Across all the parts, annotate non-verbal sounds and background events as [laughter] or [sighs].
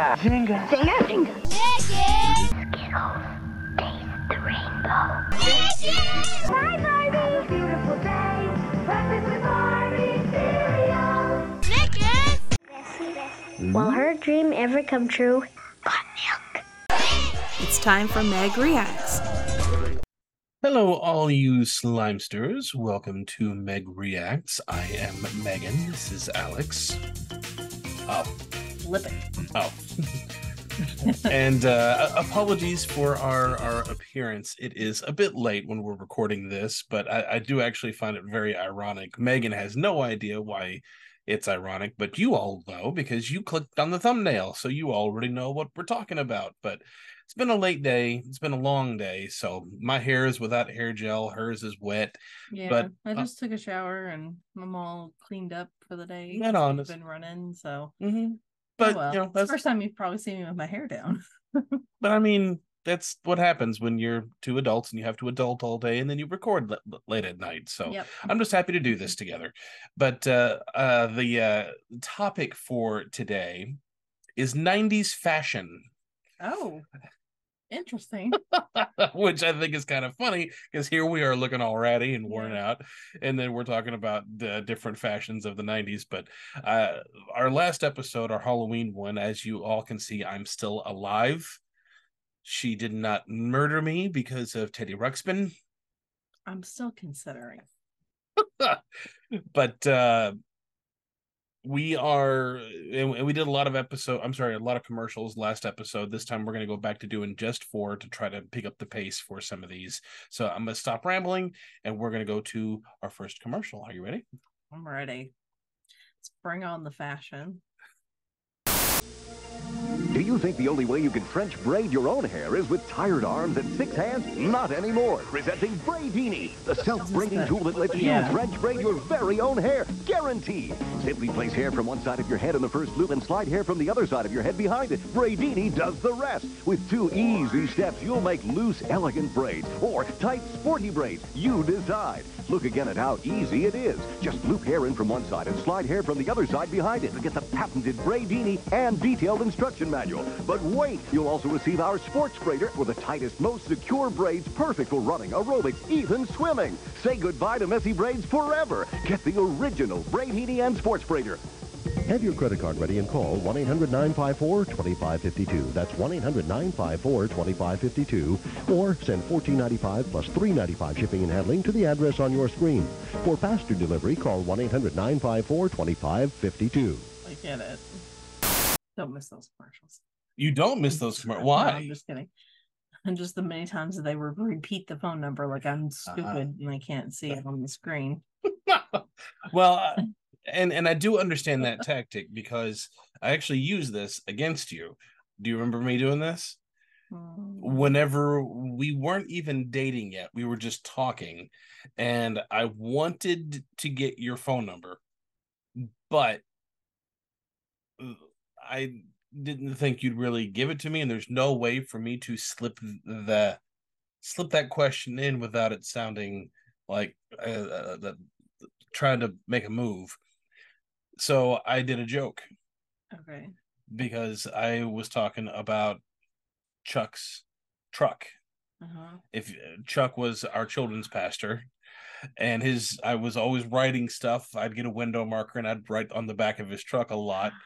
Zynga. Zynga. Zynga. Zynga. Skittles. Taste the rainbow. Bye, Barbie. beautiful day. Breakfast with Barbie cereal. Will her dream ever come true? Got milk. It's time for Meg Reacts. Hello, all you slimesters. Welcome to Meg Reacts. I am Megan. This is Alex. Oh, It. oh. [laughs] and uh, apologies for our, our appearance. It is a bit late when we're recording this, but I, I do actually find it very ironic. Megan has no idea why it's ironic, but you all know because you clicked on the thumbnail, so you already know what we're talking about. But it's been a late day. It's been a long day. So my hair is without hair gel. Hers is wet. Yeah, But, I uh, just took a shower and I'm all cleaned up for the day. 'cause on, I've been running, so. Mm-hmm. Oh well. you know, it's the first time you've probably seen me with my hair down. [laughs] but I mean, that's what happens when you're two adults and you have to adult all day, and then you record l- late at night. So Yep. I'm just happy to do this together. But uh, uh, the uh, topic for today is 90s fashion. Oh, interesting. [laughs] which I think is kind of funny because here we are looking all ratty and worn out, and then we're talking about the different fashions of the 90s. But uh, our last episode, our Halloween one, as you all can see, I'm still alive. She did not murder me because of Teddy Ruxpin, I'm still considering. [laughs] but uh, we are, and we did a lot of episode. I'm sorry, a lot of commercials last episode. This time we're going to go back to doing just four to try to pick up the pace for some of these. So I'm going to stop rambling, and we're going to go to our first commercial. Are you ready? I'm ready. Let's bring on the fashion. Do you think the only way you can French braid your own hair is with tired arms and six hands? Not anymore. Presenting Braidini, the self-braiding tool that lets Yeah. you French braid your very own hair. Guaranteed. Simply place hair from one side of your head in the first loop and slide hair from the other side of your head behind it. Braidini does the rest. With two easy steps, you'll make loose, elegant braids or tight, sporty braids. You decide. Look again at how easy it is. Just loop hair in from one side and slide hair from the other side behind it to get the patented Braidini and detailed instruction manual. But wait, you'll also receive our sports braider with the tightest, most secure braids, perfect for running, aerobics, even swimming. Say goodbye to messy braids forever. Get the original Braidini and sports braider. Have your credit card ready and call 1-800-954-2552. That's 1-800-954-2552. Or send $14.95 plus $3.95 shipping and handling to the address on your screen. For faster delivery, call 1-800-954-2552. I get it. Don't miss those commercials. You don't miss those commercials. [laughs] No, Why? I'm just kidding. And just the many times that they would repeat the phone number like Uh-huh. I'm stupid and I can't see it on the screen. [laughs] well, uh, [laughs] and and I do understand that tactic because I actually use this against you. Do you remember me doing this? Mm, whenever we weren't even dating yet, we were just talking, and I wanted to get your phone number, but uh, I didn't think you'd really give it to me, and there's no way for me to slip the slip that question in without it sounding like uh, uh, the, trying to make a move. So I did a joke Okay. because I was talking about Chuck's truck. Uh-huh. If uh, Chuck was our children's pastor, and his, I was always writing stuff. I'd get a window marker and I'd write on the back of his truck a lot. [sighs]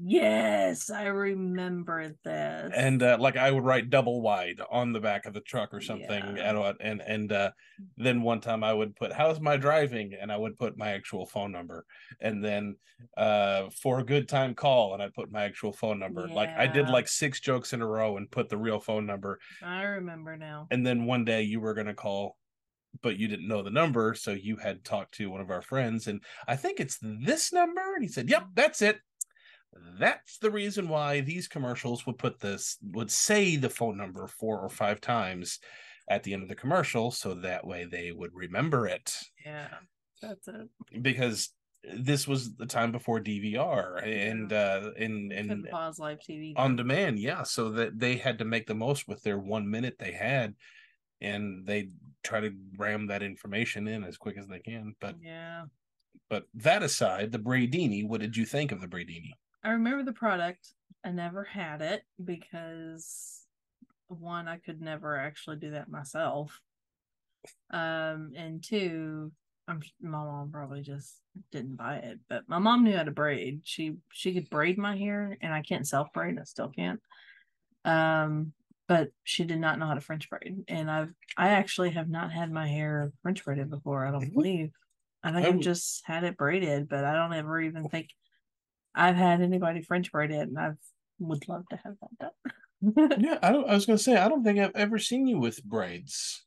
Yes, I remember this. and uh, like I would write double wide on the back of the truck or something. Yeah. And and and uh, then one time I would put "How's my driving?" and I would put my actual phone number, and then uh, for a good time call, and I put my actual phone number. Like I did like six jokes in a row and put the real phone number, I remember now. and then one day you were gonna call. But you didn't know the number, so you had talked to one of our friends, and I think it's this number. And he said, "Yep, that's it." That's the reason why these commercials would put this would say the phone number four or five times at the end of the commercial, so that way they would remember it. Yeah, that's it. Because this was the time before DVR and uh and Couldn't and pause live TV. on demand, yeah. So that they had to make the most with their one minute they had, and they try to ram that information in as quick as they can. But Yeah, but that aside, the Braidini, what did you think of the Braidini? I remember the product. I never had it because one, I could never actually do that myself. Um, and two, I'm my mom probably just didn't buy it. But my mom knew how to braid. She she could braid my hair, and I can't self braid. I still can't. Um, but she did not know how to French braid, and I've I actually have not had my hair French braided before. I don't believe. I think I've just had it braided, but I don't ever even think I've had anybody French braid it, and I've would love to have that done. [laughs] Yeah, I don't. I was gonna say I don't think I've ever seen you with braids.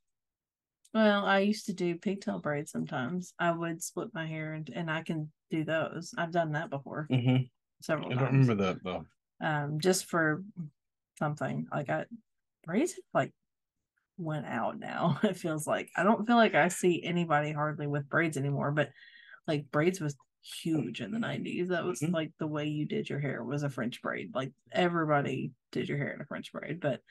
well, I used to do pigtail braids sometimes. I would split my hair, and, and I can do those. I've done that before hmm several I times. don't remember that though. um just for something like i braids have like went out now [laughs] it feels like i don't feel like i see anybody hardly with braids anymore but like braids was huge in the 90s that was Mhm. like the way you did your hair was a french braid like everybody did your hair in a french braid but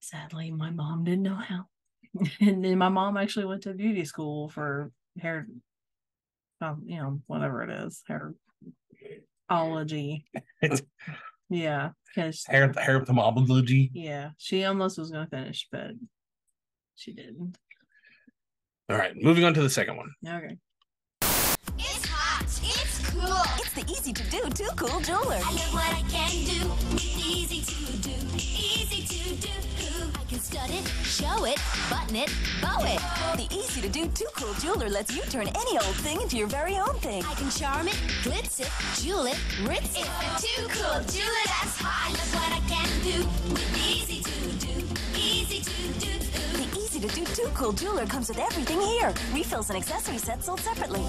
sadly my mom didn't know how [laughs] and then my mom actually went to beauty school for hair um, you know whatever it is hairology [laughs] yeah because hair hair ophthalmology. yeah, she almost was gonna finish, but she didn't. All right, moving on to the second one. Okay. The easy to do, too cool jeweler. I love what I can do. Easy to do. Easy to do. I can stud it, show it, button it, bow it. The easy to do, too cool jeweler lets you turn any old thing into your very own thing. I can charm it, glitz it, jewel it, ritz it. It's too cool. It as high. I love what I can do. With easy to do. Easy to do. The easy to do, too cool jeweler comes with everything here. Refills and accessory sets sold separately.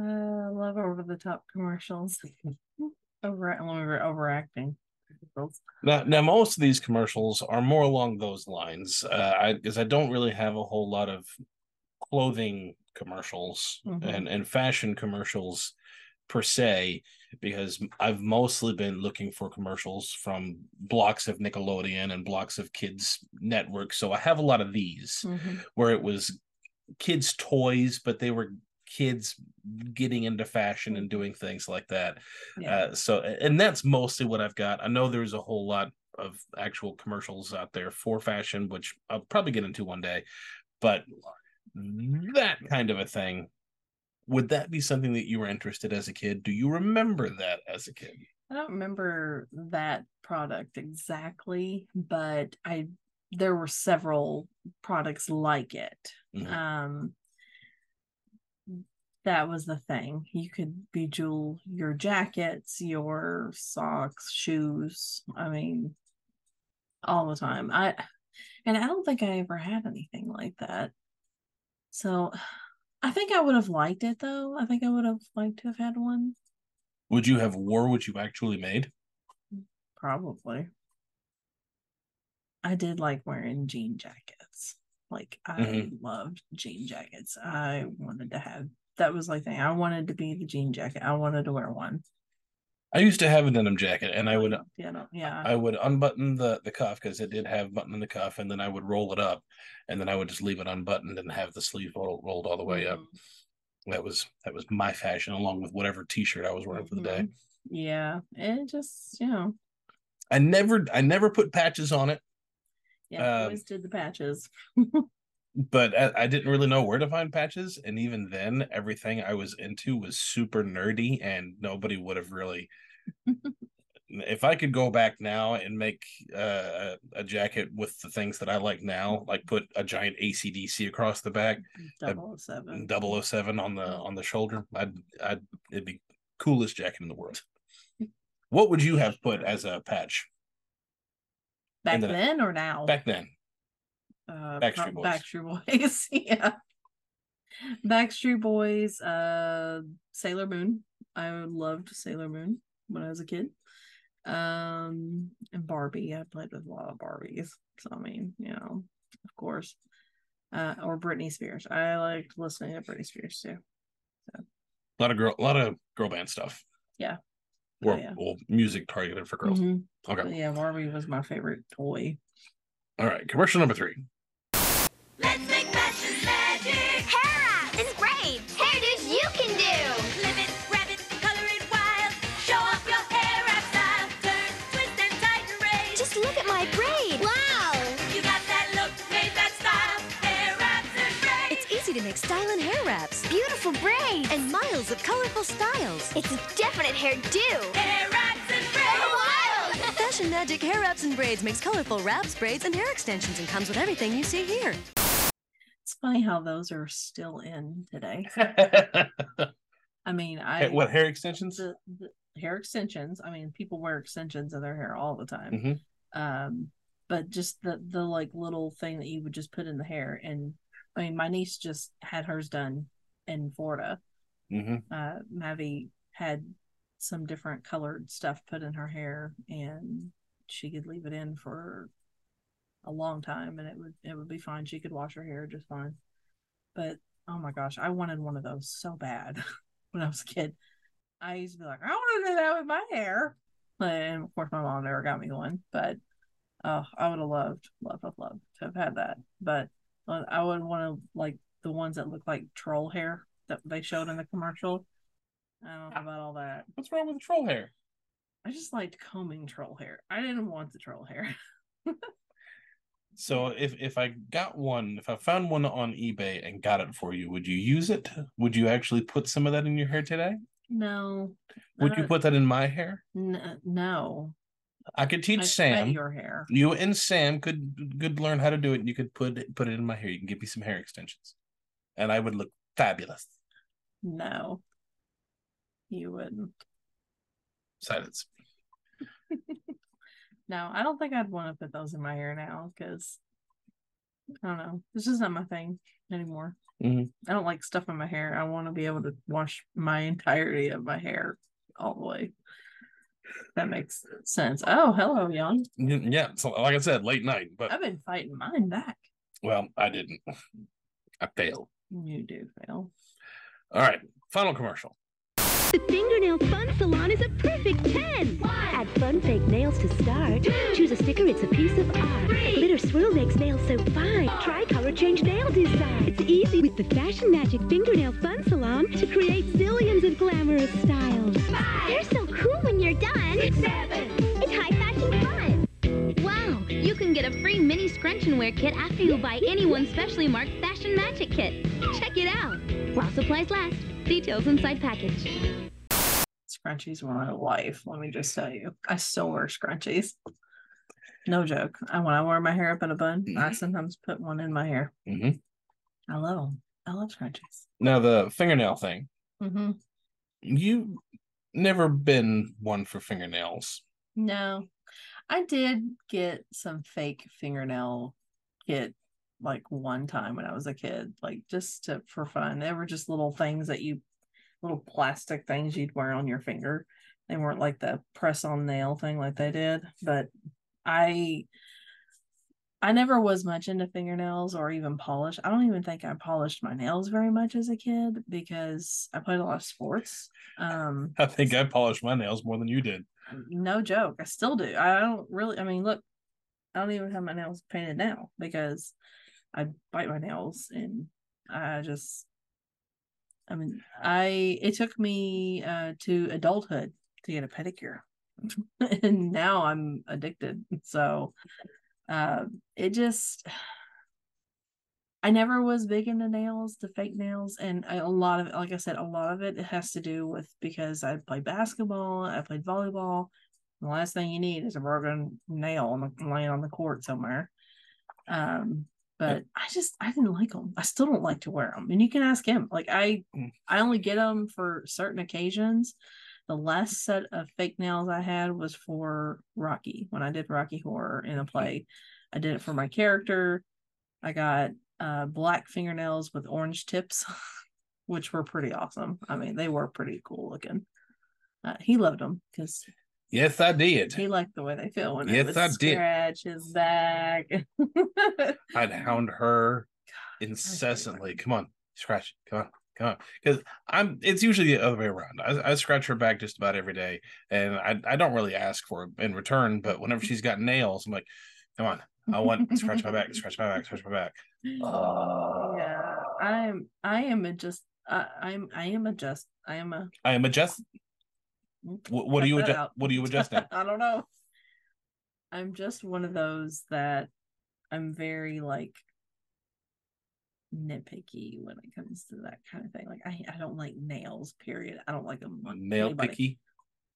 Uh, I love over the top commercials. [laughs] over over overacting. Now, now most of these commercials are more along those lines. Uh, I because I don't really have a whole lot of clothing commercials Mhm. and and fashion commercials per se because I've mostly been looking for commercials from blocks of Nickelodeon and blocks of kids network. So I have a lot of these Mhm. where it was kids toys but they were kids getting into fashion and doing things like that Yeah. uh, so, and that's mostly what I've got. I know there's a whole lot of actual commercials out there for fashion, which I'll probably get into one day. But that kind of a thing, would that be something that you were interested as a kid? Do you remember that as a kid? I don't remember that product exactly, but I there were several products like it. Mhm. Um that was the thing. You could bejewel your jackets, your socks, shoes. I mean, all the time. I and I don't think I ever had anything like that. So I think I would have liked it though. I think I would have liked to have had one. Would you have wore what you actually made? Probably. I did like wearing jean jackets. Like I Mhm. loved jean jackets. I wanted to have that was like thing. I wanted to be the jean jacket. I wanted to wear one. I used to have a denim jacket, and I would know, yeah. I would unbutton the the cuff because it did have button in the cuff, and then I would roll it up, and then I would just leave it unbuttoned and have the sleeve roll, rolled all the way up. Mhm. That was that was my fashion, along with whatever T-shirt I was wearing for the day. Mhm. Yeah. It just, you know, I never I never put patches on it, yeah, I Um, always did the patches. [laughs] but I, I didn't really know where to find patches, and even then, everything I was into was super nerdy, and nobody would have really. [laughs] if I could go back now and make uh, a, jacket with the things that I like now, like put a giant ACDC across the back, Uh, 007. 007 on the on the shoulder, I'd I'd it'd be coolest jacket in the world. What would you have put as a patch Back the- then or now? back then? Uh Backstreet Boys. Backstreet Boys. [laughs] yeah. Backstreet Boys, uh Sailor Moon. I loved Sailor Moon when I was a kid. Um and Barbie. I played with a lot of Barbies. So I mean, you know, of course. Uh or Britney Spears. I liked listening to Britney Spears too. A lot of girl, a lot of girl band stuff. Yeah. Or Oh, yeah. well, music targeted for girls. Mhm. Okay. Yeah, Barbie was my favorite toy. All right. Commercial number three. Styling hair wraps Beautiful braids. and miles of colorful styles. It's a definite hairdo. Hair wraps and braids. [laughs] Fashion Magic Hair Wraps and Braids makes colorful wraps, braids, and hair extensions and comes with everything you see here. It's funny how those are still in today. [laughs] I mean, I what hair extensions? the, the hair extensions. I mean, people wear extensions in their hair all the time. Mhm. Um, but just the the like little thing that you would just put in the hair, and I mean, my niece just had hers done in Florida. hmm Uh, Mavi had some different colored stuff put in her hair, and she could leave it in for a long time, and it would it would be fine. She could wash her hair just fine. But oh my gosh, I wanted one of those so bad [laughs] when I was a kid. I used to be like, I want to do that with my hair. And of course, my mom never got me one, but oh, I would have loved, loved, loved, loved to have had that. But I would want to like the ones that look like troll hair that they showed in the commercial. I don't know about all that. What's wrong with the troll hair? I just liked combing troll hair. I didn't want the troll hair. [laughs] So if if I got one, if I found one on eBay and got it for you, would you use it? Would you actually put some of that in your hair today? No. Would you Uh, put that in my hair? N- no. I could teach I Sam. your hair. You and Sam could could learn how to do it. and You could put it, put it in my hair. You can give me some hair extensions, and I would look fabulous. No. You wouldn't. Silence. [laughs] No, I don't think I'd want to put those in my hair now because I don't know. This is not my thing anymore. Mhm. I don't like stuff in my hair. I want to be able to wash my entirety of my hair all the way. [laughs] That makes sense. Oh, hello, young. Mm-hmm, yeah. So like I said, late night, but I've been fighting mine back. well, I didn't. I failed. You do fail. All right. Final commercial. The Fingernail Fun Salon is a perfect 10. Add fun fake nails to start. Choose a sticker, it's a piece of art. Glitter swirl makes nails so fine. Try color change nail design. It's easy with the Fashion Magic Fingernail Fun Salon to create zillions of glamorous styles. They're so cool when you're done. Seven. It's high fashion fun. Wow! You can get a free mini scrunch and wear kit after you buy any one specially marked Fashion Magic kit. Check it out while supplies last. Details inside package. Scrunchies were my life. Let me just tell you. I still wear scrunchies. No joke. I when I wear my hair up in a bun, I sometimes put one in my hair. Mhm. I love them. I love scrunchies. Now the fingernail thing. Mm-hmm. You never been one for fingernails. No, I did get some fake fingernail kit like one time when I was a kid, like just to for fun. They were just little things that you, little plastic things you'd wear on your finger. They weren't like the press on nail thing like they did, but I. I never was much into fingernails or even polish. I don't even think I polished my nails very much as a kid because I played a lot of sports. Um, I think I polished my nails more than you did. no joke. I still do. I don't really. I mean, look, I don't even have my nails painted now because I bite my nails and I just. I mean, I it took me uh to adulthood to get a pedicure, [laughs] and now I'm addicted. So, uh, it just. [sighs] I never was big into nails, the fake nails, and I- a lot of it, like I said, a lot of it, it has to do with because I played basketball, I played volleyball. The last thing you need is a broken nail on the, laying on the court somewhere. Um, but I just I didn't like them. I still don't like to wear them. And you can ask him. Like I, Mm. I only get them for certain occasions. The last set of fake nails I had was for Rocky when I did Rocky Horror in a play. I did it for my character. I got uh, black fingernails with orange tips, [laughs] which were pretty awesome. I mean, they were pretty cool looking. Uh, he loved them because Yes, I did. he liked the way they feel when Yes, would I did. scratch his back. [laughs] I'd hound her incessantly. Come on, scratch. Come on, come. Because I'm. It's usually the other way around. I, I scratch her back just about every day, and I I don't really ask for it in return. But whenever she's got nails, I'm like, come on, I want [laughs] scratch my back, scratch my back, scratch my back. Oh. yeah, I'm. I am a just. I, I'm. I am a just. I am a. I am adjust. Mm-hmm. What, what Cut are you that adjust? out. What are you adjusting? [laughs] I don't know. I'm just one of those that I'm very like nitpicky when it comes to that kind of thing. Like I, I don't like nails. Period. I don't like them. Nail anybody. picky.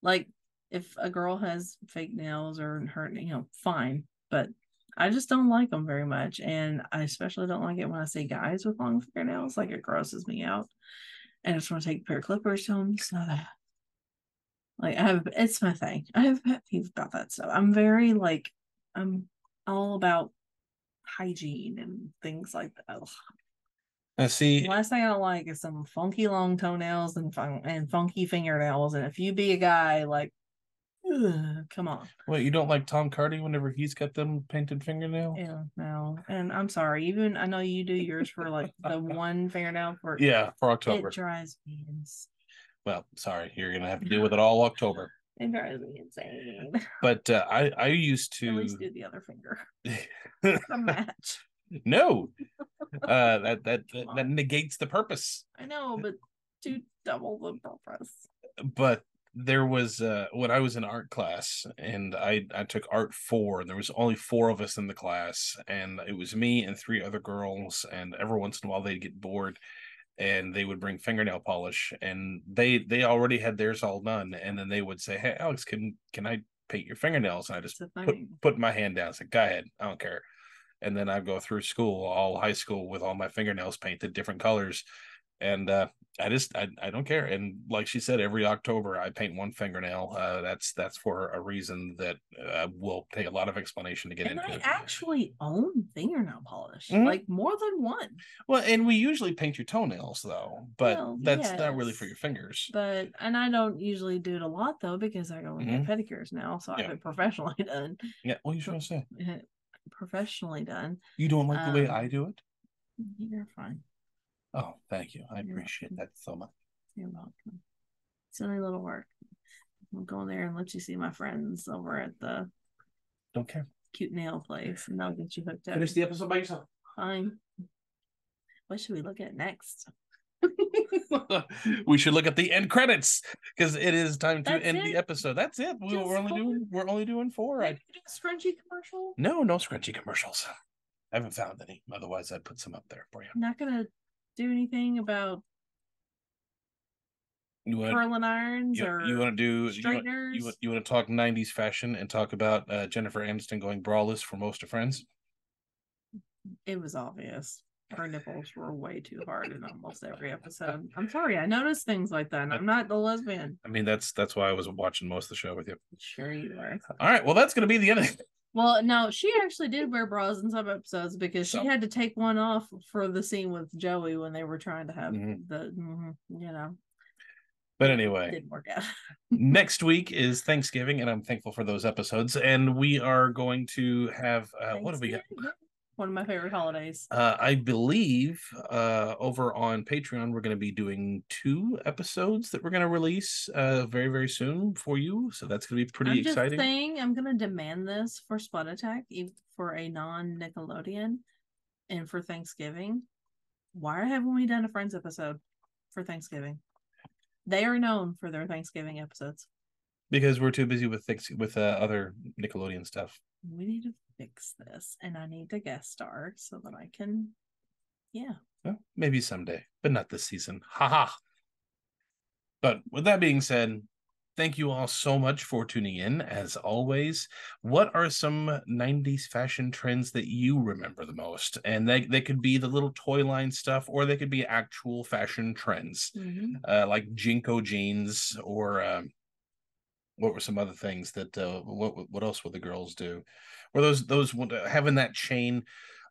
Like if a girl has fake nails or her, you know, fine. But I just don't like them very much, and I especially don't like it when I see guys with long fingernails. Like it grosses me out, and I just want to take a pair of clippers to them. So that, like, I have it's my thing. I have a pet peeve about that stuff. I'm very like, I'm all about hygiene and things like that. Ugh. Now, see, The last thing I like is some funky long toenails and fun- and funky fingernails. And if you be a guy, like, ugh, come on, what you don't like Tom Cardy whenever he's got them painted fingernail? yeah, no. And I'm sorry, even I know you do yours for like the [laughs] one fingernail for Yeah, for October. It drives me insane. Well, sorry, you're gonna have to deal with it [laughs] all October. It drives me insane. But uh, I I used to [laughs] At least do the other finger. A match. No, uh, that that that, that negates the purpose. I know, but to double the purpose. But there was uh, when I was in art class, and I I took art four, and there was only four of us in the class, and it was me and three other girls, and every once in a while they'd get bored. And they would bring fingernail polish, and they they already had theirs all done, and then they would say, "Hey, Alex, can can I paint your fingernails?" And I just put put my hand down. I said, "Go ahead, I don't care." And then I go through school, all high school, with all my fingernails painted different colors, and uh, I just I, I don't care. And like she said, every October I paint one fingernail. Uh, that's that's for a reason that uh, will take a lot of explanation to get And into. I actually own fingernail polish, Mhm. like more than one. well, and we usually paint your toenails though, but Well, that's not really for your fingers. But and I don't usually do it a lot though because I go and get pedicures now, so I Mm-hmm. Yeah. have it professionally [laughs] done. Yeah, what are you trying to say? Professionally done. You don't like the way Um, I do it? You're fine. Oh, thank you. I You're appreciate welcome. that so much. You're welcome. Silly little work. I'll go in there and let you see my friends over at the Don't care. cute nail place, and they'll get you hooked up. Finish the episode by yourself. Fine. What should we look at next? [laughs] we should look at the end credits because it is time to That's end the episode. That's it. We, we're only doing we're only doing four. I Maybe do a scrunchy commercial. no no scrunchy commercials. I haven't found any. Otherwise, I'd put some up there for you. I'm not gonna do anything about You want curling irons you, or you want to do you want, straighteners. you, want- you want to talk '90s fashion and talk about uh, Jennifer Aniston going braless for most of Friends? it was obvious. Her nipples were way too hard in almost every episode. [laughs] I'm sorry, I noticed things like that. And I'm not the lesbian. I mean, that's that's why I was watching most of the show with you. Sure you are. All right, well, that's going to be the end. Of Well, no, she actually did wear bras in some episodes because she Some. had to take one off for the scene with Joey when they were trying to have Mhm. the, mhm, you know, But anyway, didn't work out. [laughs] next week is Thanksgiving, and I'm thankful for those episodes. And we are going to have uh, what do we got? One of my favorite holidays. Uh, I believe uh, over on Patreon, we're going to be doing two episodes that we're going to release uh, very, very soon for you. So that's going to be pretty I'm exciting. just saying, I'm gonna demand this for Splat Attack for a non Nickelodeon and for Thanksgiving. Why haven't we done a Friends episode for Thanksgiving? They are known for their Thanksgiving episodes. because we're too busy with things with uh, other Nickelodeon stuff. We need to fix this, and I need to guest star so that I can, yeah. Well, maybe someday, but not this season. Haha. But with that being said, thank you all so much for tuning in. As always, what are some 90s fashion trends that you remember the most? And they, they could be the little toy line stuff, or they could be actual fashion trends, uh, like JNCO jeans, or um, what were some other things that uh, what what else would the girls do? Were those those having that chain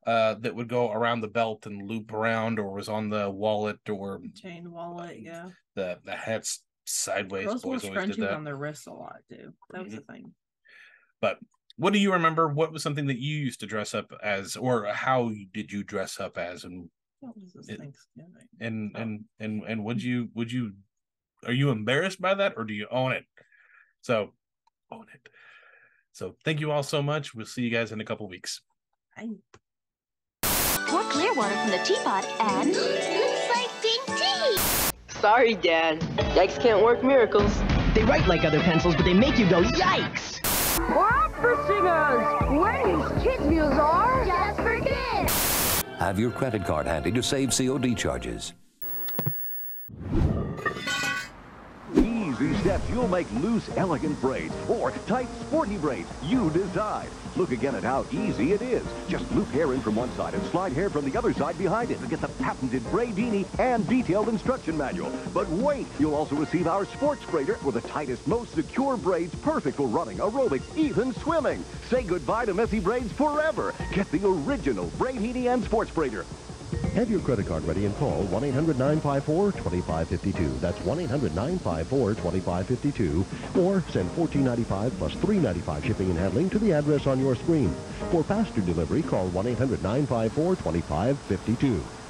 uh, that would go around the belt and loop around, or was on the wallet, or Chain wallet, yeah. the the hats sideways? Girls Boys always did scrunchies that. on their wrists a lot too. That was a thing. But what do you remember? What was something that you used to dress up as, or how did you dress up as, and What was this It- Thanksgiving? and and and and would you would you are you embarrassed by that, or do you own it? So own it. So thank you all so much. We'll see you guys in a couple weeks. I Pour clear water from the teapot and Looks like pink tea. Sorry, Dad. Yikes can't work miracles. They write like other pencils, but they make you go, yikes! We're opera singers. Ladies, kids' meals are just for kids. Have your credit card handy to save COD charges. Steps, you'll make loose, elegant braids or tight, sporty braids. You decide. Look again at how easy it is. Just loop hair in from one side and slide hair from the other side behind it to get the patented Braidini and detailed instruction manual. But wait, you'll also receive our sports braider with the tightest, most secure braids perfect for running, aerobics, even swimming. Say goodbye to messy braids forever. Get the original Braidini and sports braider. Have your credit card ready and call 1-800-954-2552. That's 1-800-954-2552. Or send $14.95 plus $3.95 shipping and handling to the address on your screen. For faster delivery, call 1-800-954-2552.